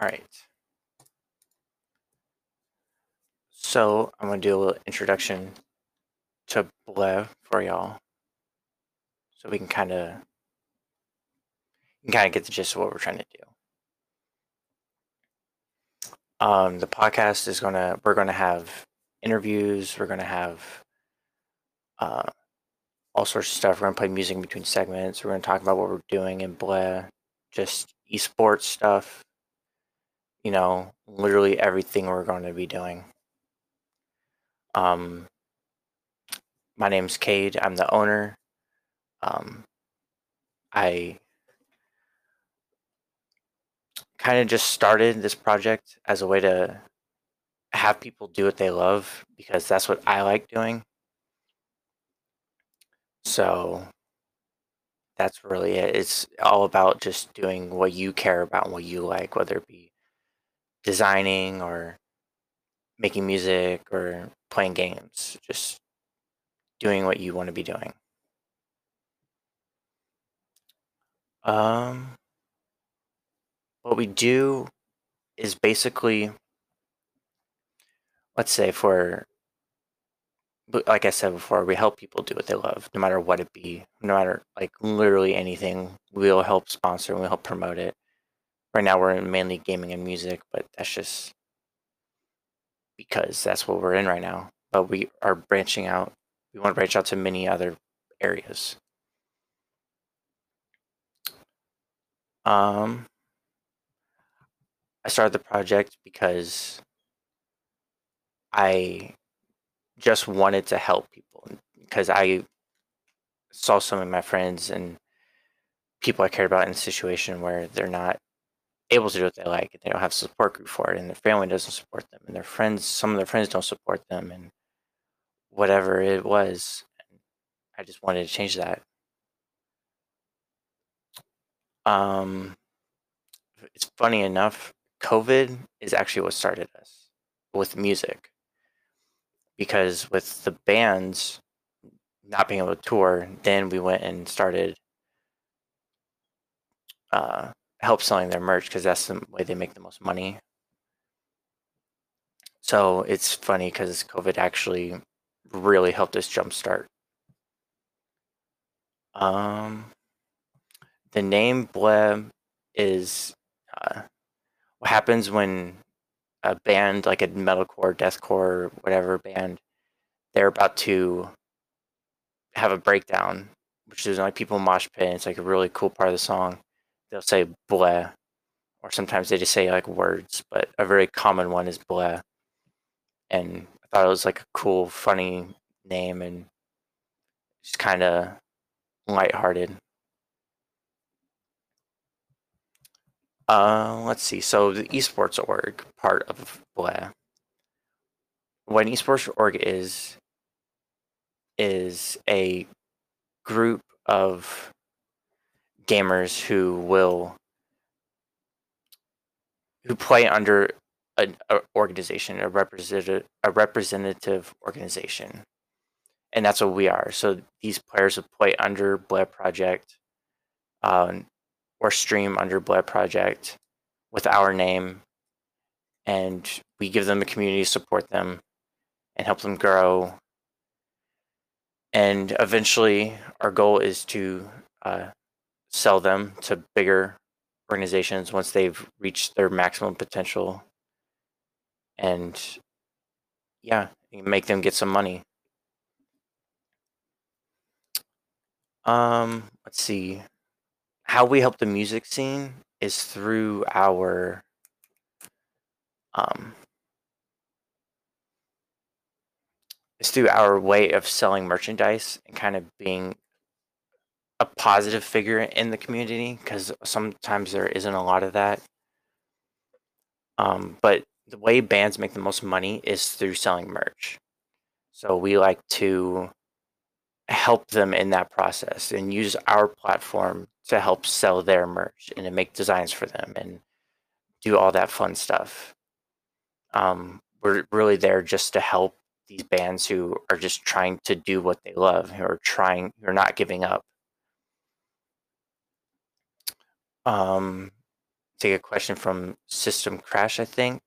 All right. So I'm gonna do a little introduction to Bleh for y'all, so we can kind of kind of get the gist of what we're trying to do. Um, the podcast is gonna we're gonna have interviews. We're gonna have uh, all sorts of stuff. We're gonna play music between segments. We're gonna talk about what we're doing in Bleh, just esports stuff. You know, literally everything we're going to be doing. Um, my name's Cade. I'm the owner. Um, I kind of just started this project as a way to have people do what they love because that's what I like doing. So that's really it. It's all about just doing what you care about and what you like, whether it be designing or making music or playing games. Just doing what you want to be doing. Um, what we do is basically, let's say for, like I said before, we help people do what they love, no matter what it be, no matter like literally anything. We'll help sponsor and we'll help promote it. Right now, we're in mainly gaming and music, but that's just because that's what we're in right now. But we are branching out. We want to branch out to many other areas. Um, I started the project because I just wanted to help people because I saw some of my friends and people I cared about in a situation where they're not able to do what they like they don't have support group for it and their family doesn't support them and their friends some of their friends don't support them and whatever it was i just wanted to change that. Um it's funny enough covid is actually what started us with music because with the bands not being able to tour then we went and started uh help selling their merch because that's the way they make the most money. So it's funny because COVID actually really helped us jumpstart. Um, the name Bleh is uh, what happens when a band like a metalcore, deathcore, whatever band, they're about to have a breakdown, which is like people mosh pit. It's like a really cool part of the song they'll say bleh, or sometimes they just say like words, but a very common one is bleh. And I thought it was like a cool, funny name and just kind of lighthearted. Uh, let's see. So the esports org part of Bleh. What an esports org is is a group of gamers who will who play under an organization, a representative, a representative organization, and that's what we are. So these players will play under Bleh Project, um, or stream under Bleh Project with our name, and we give them a community, to support them, and help them grow. And eventually, our goal is to uh, sell them to bigger organizations once they've reached their maximum potential. And yeah make them get some money. Um let's see. How we help the music scene is through our um is through our way of selling merchandise and kind of being a positive figure in the community because sometimes there isn't a lot of that. Um, but the way bands make the most money is through selling merch. So we like to help them in that process and use our platform to help sell their merch and to make designs for them and do all that fun stuff. Um, we're really there just to help these bands who are just trying to do what they love, who are trying, who are not giving up. Um, take a question from System Crash, I think.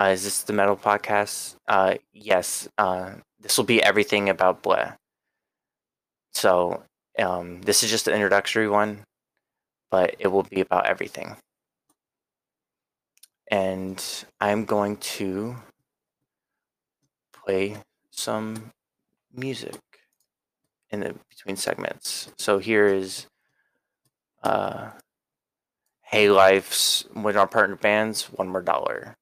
Uh, is this the Metal Podcast? Uh, yes. Uh, this will be everything about Bleh. So um, this is just an introductory one, but it will be about everything. And I'm going to play some music in the between segments. So here is uh, Hey Life's with our partner bands, One More Dollar.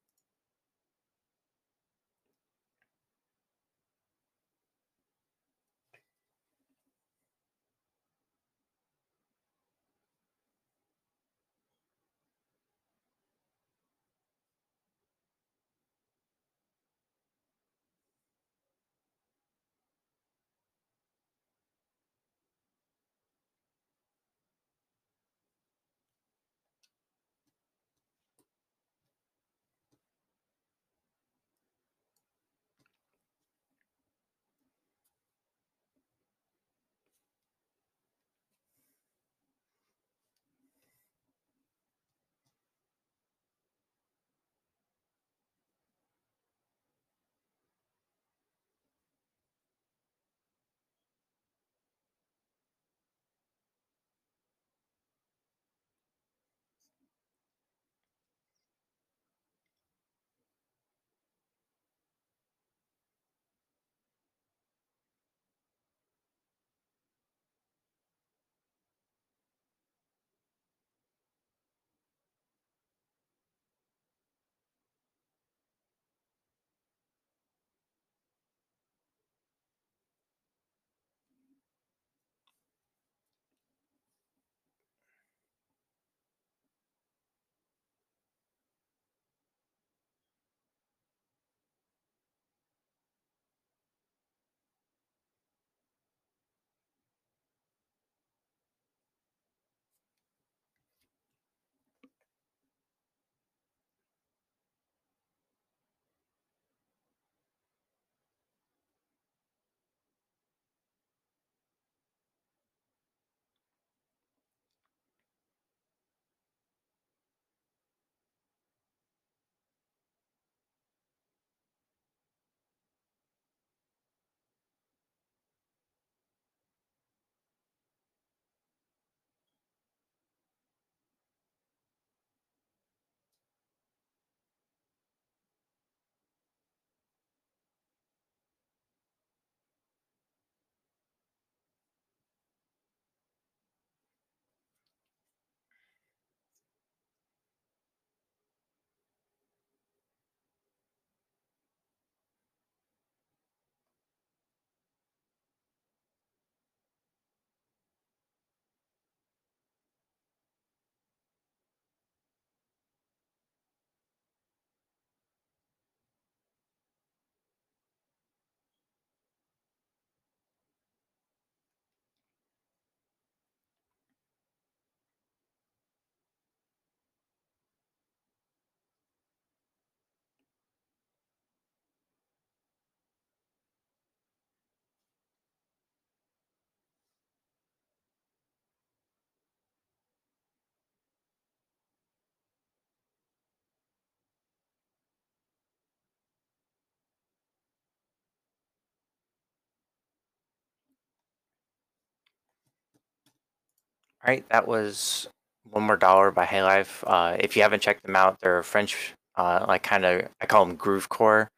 All right, that was One More Dollar by Haylife. Uh, if you haven't checked them out, they're French, uh, like kind of, I call them groovecore.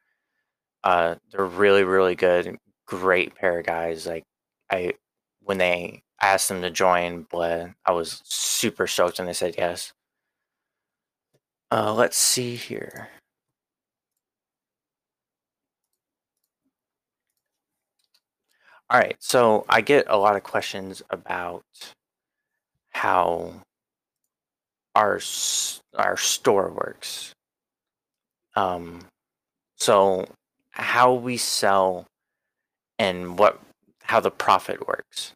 Uh, they're really, really good. Great pair of guys. Like, I, when they asked them to join Bleh, I was super stoked and they said yes. Uh, let's see here. All right, so I get a lot of questions about how our our store works. Um, so how we sell and what how the profit works.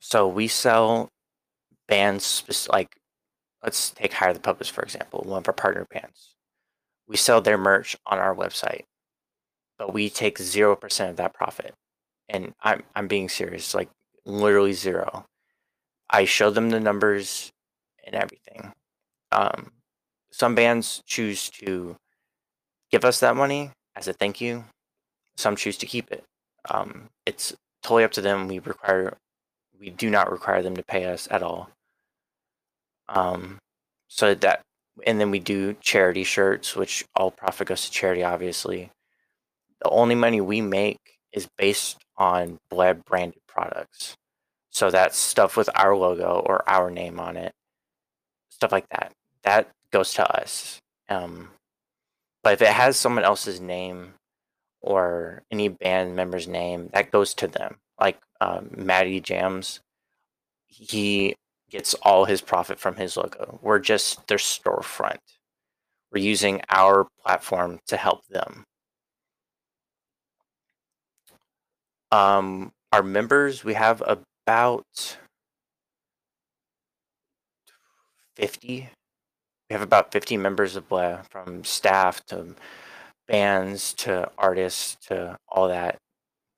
So we sell bands like let's take Hire the Puppets for example, one of our partner bands. We sell their merch on our website, but we take zero percent of that profit. And I'm I'm being serious, like literally zero. I show them the numbers and everything. Um, some bands choose to give us that money as a thank you. Some choose to keep it. Um, it's totally up to them. We require, we do not require them to pay us at all. Um, so that, and then we do charity shirts, which all profit goes to charity, obviously. The only money we make is based on Bleh branded products. So that's stuff with our logo or our name on it, stuff like that. That goes to us. Um, but if it has someone else's name or any band member's name, that goes to them. Like um, Maddie Jams, he gets all his profit from his logo. We're just their storefront. We're using our platform to help them. Um, our members, we have about 50. We have about 50 members of Bleh, from staff to bands to artists to all that.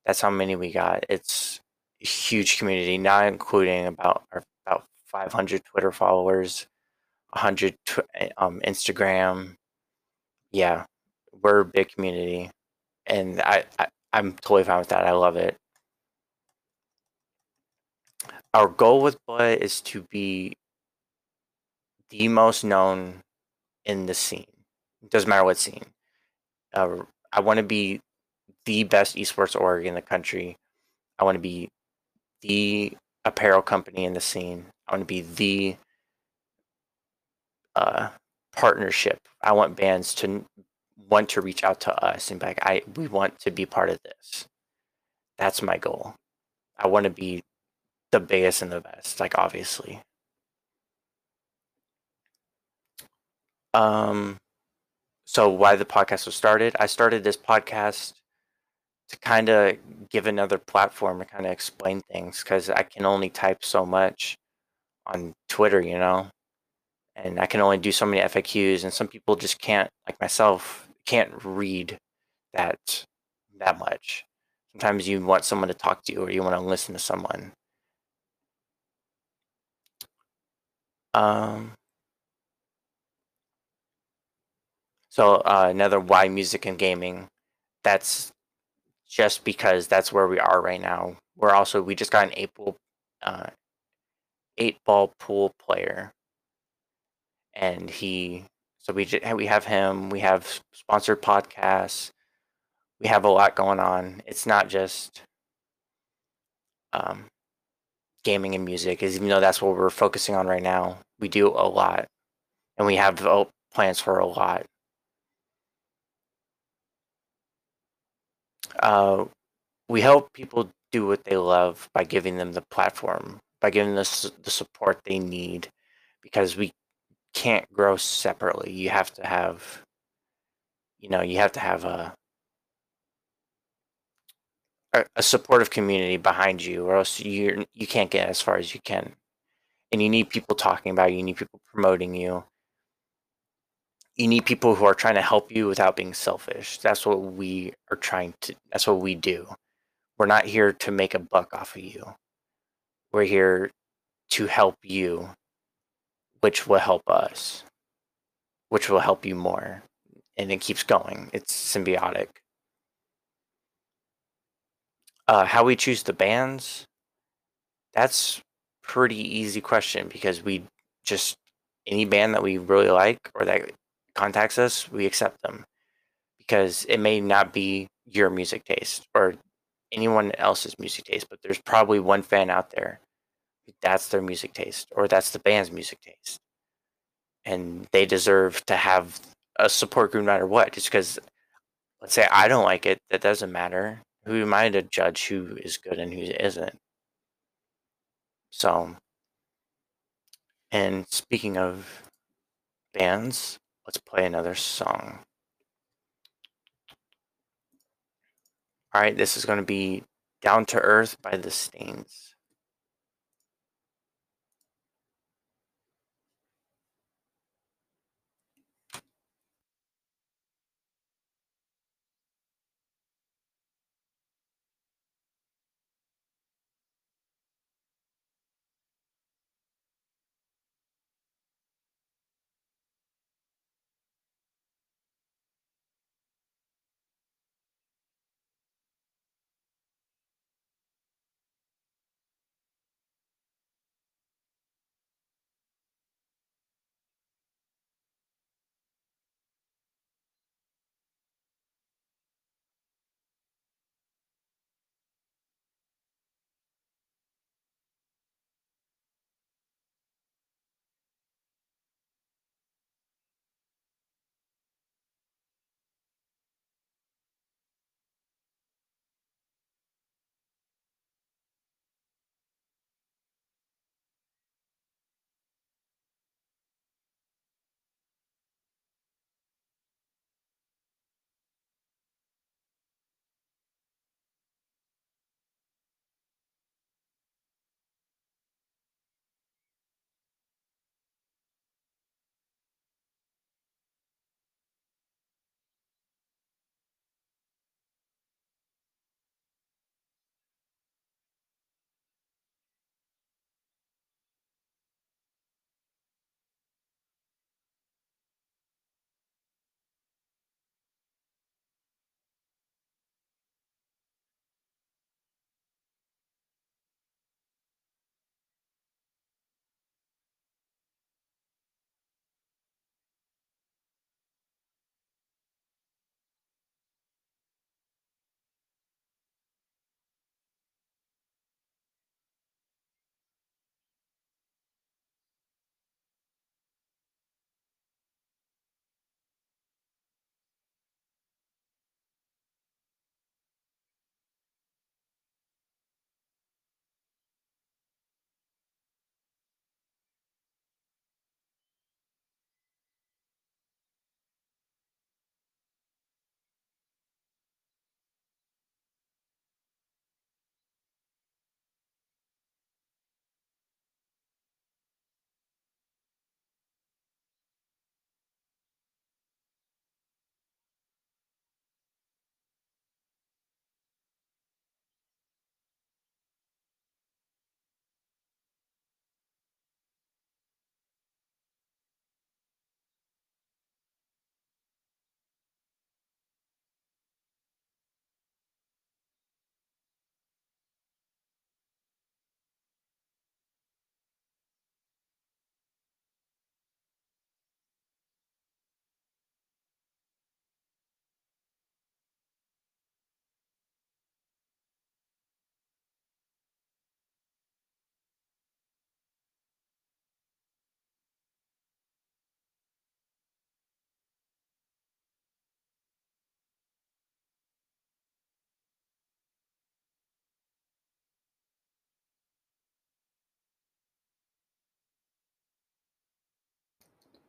That's how many we got. It's a huge community, not including about our, about 500 Twitter followers, 100 tw- um, Instagram. Yeah, we're a big community, and I, I I'm totally fine with that. I love it. Our goal with Bleh is to be the most known in the scene. It doesn't matter what scene. Uh, I want to be the best esports org in the country. I want to be the apparel company in the scene. I want to be the uh, partnership. I want bands to want to reach out to us and be like, I we want to be part of this. That's my goal. I want to be the biggest and the best, like obviously. Um so why the podcast was started? I started this podcast to kind of give another platform to kind of explain things because I can only type so much on Twitter, you know, and I can only do so many FAQs, and some people just can't, like myself, can't read that that much. Sometimes you want someone to talk to you, or you want to listen to someone. Um. So uh, another why music and gaming. That's just because that's where we are right now. We're also we just got an eight ball, uh, eight ball pool player, and he. So we just, we have him. We have sponsored podcasts. We have a lot going on. It's not just um, gaming and music, is even though that's what we're focusing on right now. We do a lot, and we have plans for a lot. Uh, we help people do what they love by giving them the platform, by giving them the support they need, because we can't grow separately. You have to have, you know, you have to have a a supportive community behind you, or else you you can't get as far as you can. And you need people talking about you. You need people promoting you. You need people who are trying to help you without being selfish. That's what we are trying to. That's what we do. We're not here to make a buck off of you. We're here to help you, which will help us, which will help you more. And it keeps going. It's symbiotic. Uh, how we choose the bands, that's pretty easy question because we just any band that we really like or that contacts us, we accept them because it may not be your music taste or anyone else's music taste, but there's probably one fan out there that's their music taste or that's the band's music taste. And they deserve to have a support group no matter what. Just because, let's say I don't like it, that doesn't matter. Who am I to judge who is good and who isn't? So, and speaking of bands, let's play another song. All right, this is going to be Down to Earth by The Stains.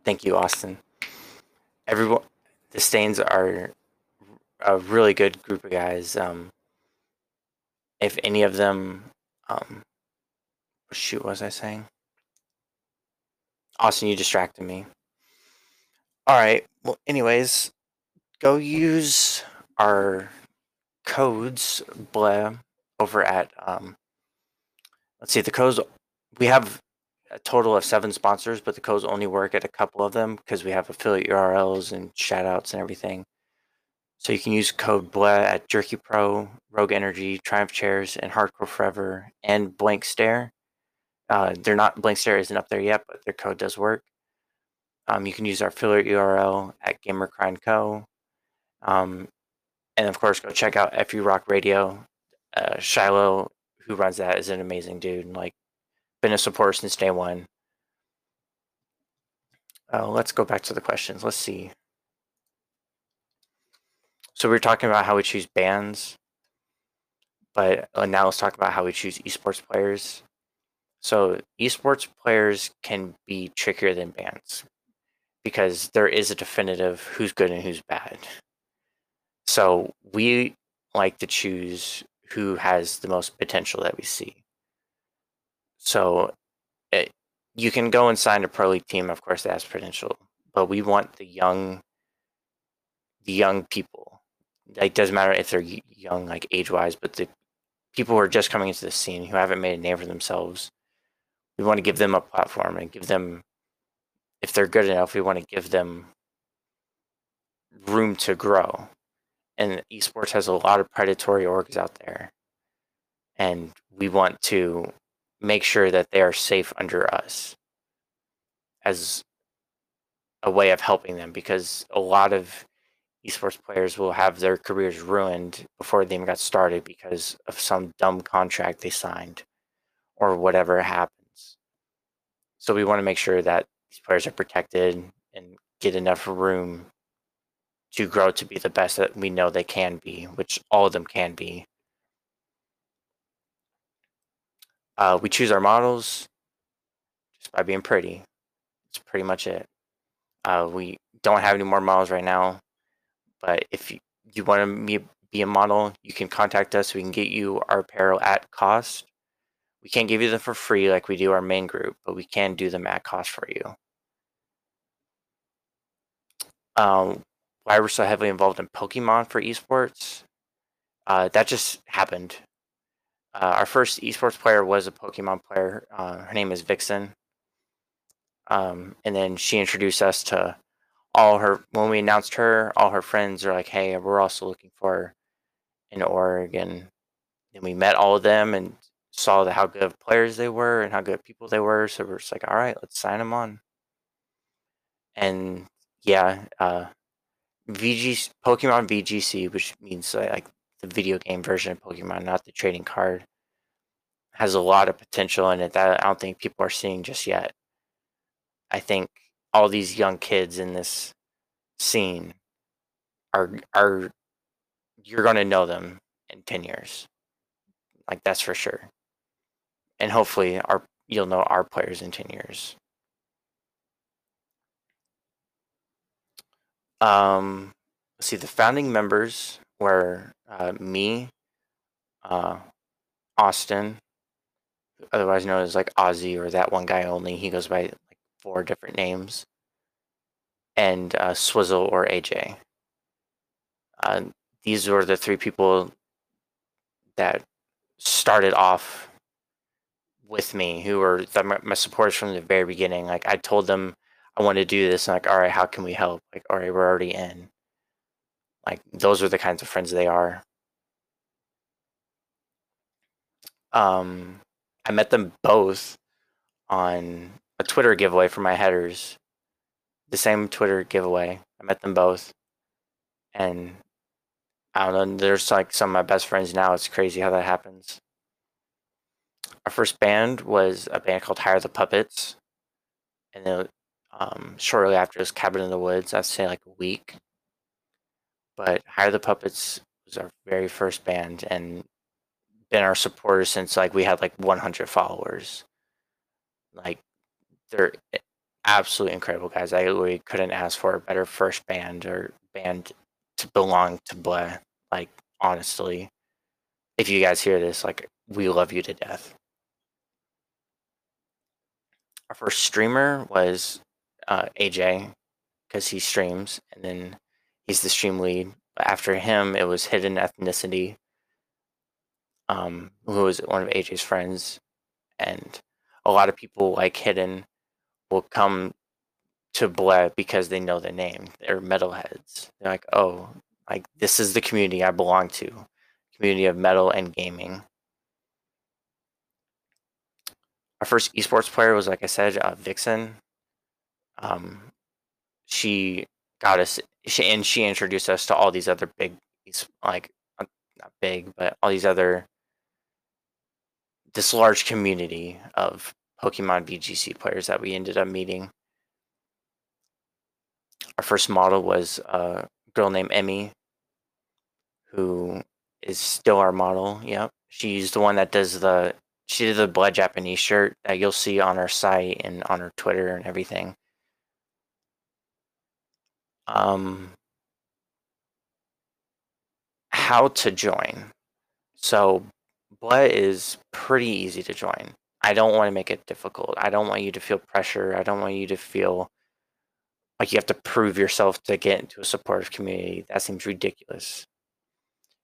Thank you, Austin. Everyone, the Stains are a really good group of guys. Um, if any of them, um, shoot, was I saying? Austin, you distracted me. All right. Well, anyways, go use our codes blah, over at um, let's see the codes we have a total of seven sponsors but the codes only work at a couple of them because we have affiliate urls and shout outs and everything so you can use code blah at jerky pro rogue energy triumph chairs and hardcore forever and blank stare uh, they're not blank stare isn't up there yet but their code does work um, you can use our affiliate url at gamercrime co um, and of course, go check out FU Rock Radio. Uh, Shiloh, who runs that, is an amazing dude. Like, been a supporter since day one. Uh, let's go back to the questions. Let's see. So we are talking about how we choose bands, but uh, now let's talk about how we choose esports players. So esports players can be trickier than bands because there is a definitive who's good and who's bad. So we like to choose who has the most potential that we see. So it, eh, you can go and sign a pro league team, of course, that's potential, but we want the young, the young people. It doesn't matter if they're young, like age wise, but the people who are just coming into the scene who haven't made a name for themselves. We want to give them a platform and give them, if they're good enough, we want to give them room to grow and esports has a lot of predatory orgs out there and we want to make sure that they are safe under us as a way of helping them because a lot of esports players will have their careers ruined before they even got started because of some dumb contract they signed or whatever happens. So we want to make sure that these players are protected and get enough room to grow to be the best that we know they can be, which all of them can be. Uh, we choose our models just by being pretty. That's pretty much it. Uh, we don't have any more models right now, but if you, you want to be a model, you can contact us. We can get you our apparel at cost. We can't give you them for free like we do our main group, but we can do them at cost for you. Um, why we're so heavily involved in Pokemon for esports. Uh, that just happened. Uh, our first esports player was a Pokemon player. Uh, her name is Vixen. Um, and then she introduced us to all her, when we announced her, all her friends are like, hey, we're also looking for an org. And then we met all of them and saw the, how good players they were and how good people they were. So we're just like, all right, let's sign them on. And yeah, uh, VG Pokemon VGC, which means like the video game version of Pokemon, not the trading card, has a lot of potential in it that I don't think people are seeing just yet. I think all these young kids in this scene are are you're going to know them in 10 years. Like that's for sure. And hopefully our you'll know our players in 10 years. Um, let's see, the founding members were uh, me, uh, Austin, otherwise known as like Ozzy or that one guy only. He goes by like four different names, and uh, Swizzle or AJ. Uh, these were the three people that started off with me, who were the, my supporters from the very beginning. Like I told them I want to do this. And like, all right, how can we help? Like, all right, we're already in. Like, those are the kinds of friends they are. Um, I met them both on a Twitter giveaway for my headers. The same Twitter giveaway. I met them both. And I don't know, there's like some of my best friends now. It's crazy how that happens. Our first band was a band called Hire the Puppets. And then um, shortly after was Cabin in the Woods. I'd say like a week. But Hire the Puppets was our very first band and been our supporters since like we had like 100 followers. Like they're, absolutely incredible guys. I we couldn't ask for a better first band or band to belong to Bleh. Like honestly, if you guys hear this, like we love you to death. Our first streamer was uh, AJ because he streams, and then he's the stream lead. After him, it was Hidden Ethnicity, um, who was one of AJ's friends, and a lot of people like Hidden will come to Bleh because they know the name. They're metalheads. They're like, oh, like this is the community I belong to, community of metal and gaming. Our first esports player was, like I said, uh, Vixen. Um, she got us, she, and she introduced us to all these other big, like uh, not big, but all these other, this large community of Pokemon VGC players that we ended up meeting. Our first model was a girl named Emmy, who is still our model. Yep. She's the one that does the she did the Blood Japanese shirt that you'll see on our site and on our Twitter and everything. Um, how to join. So, Bleh is pretty easy to join. I don't want to make it difficult. I don't want you to feel pressure. I don't want you to feel like you have to prove yourself to get into a supportive community. That seems ridiculous.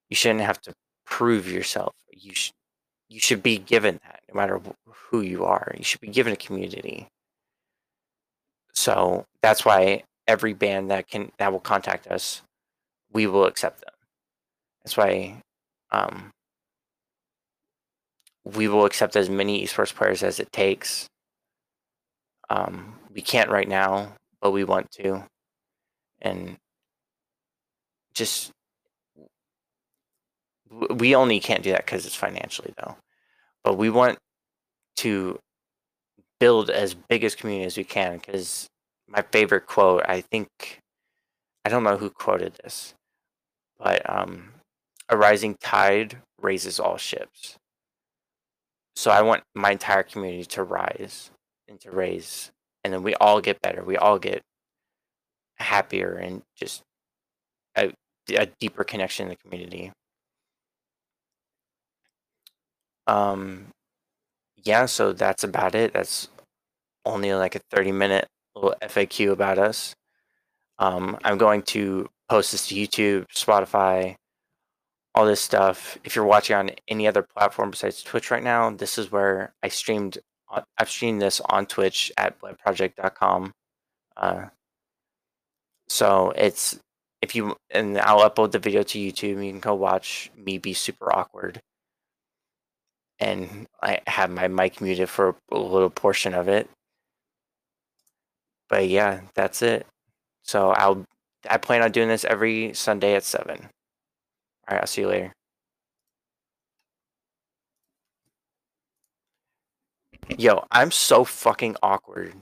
You shouldn't have to prove yourself. You should you should be given that no matter who you are. You should be given a community. So that's why every band that can that will contact us, we will accept them. That's why um, we will accept as many esports players as it takes. Um, we can't right now, but we want to, and just we only can't do that because it's financially though but we want to build as big as community as we can because my favorite quote i think i don't know who quoted this but um, a rising tide raises all ships so i want my entire community to rise and to raise and then we all get better we all get happier and just a, a deeper connection in the community um, yeah, so that's about it. That's only like a 30 minute little FAQ about us. Um, I'm going to post this to YouTube, Spotify, all this stuff. If you're watching on any other platform besides Twitch right now, this is where I streamed. I've streamed this on Twitch at blehproject.com. Uh, so it's if you and I'll upload the video to YouTube. You can go watch me be super awkward and I have my mic muted for a little portion of it. But yeah, that's it. So I'll I plan on doing this every Sunday at seven. All right, I'll see you later. Yo, I'm so fucking awkward.